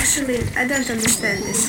Actually, I don't understand this.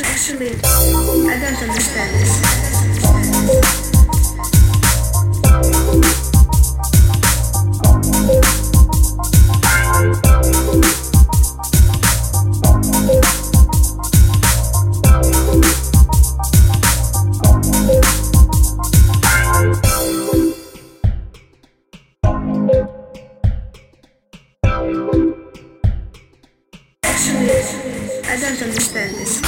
actually, actually, I don't understand this. ダルとミスタルです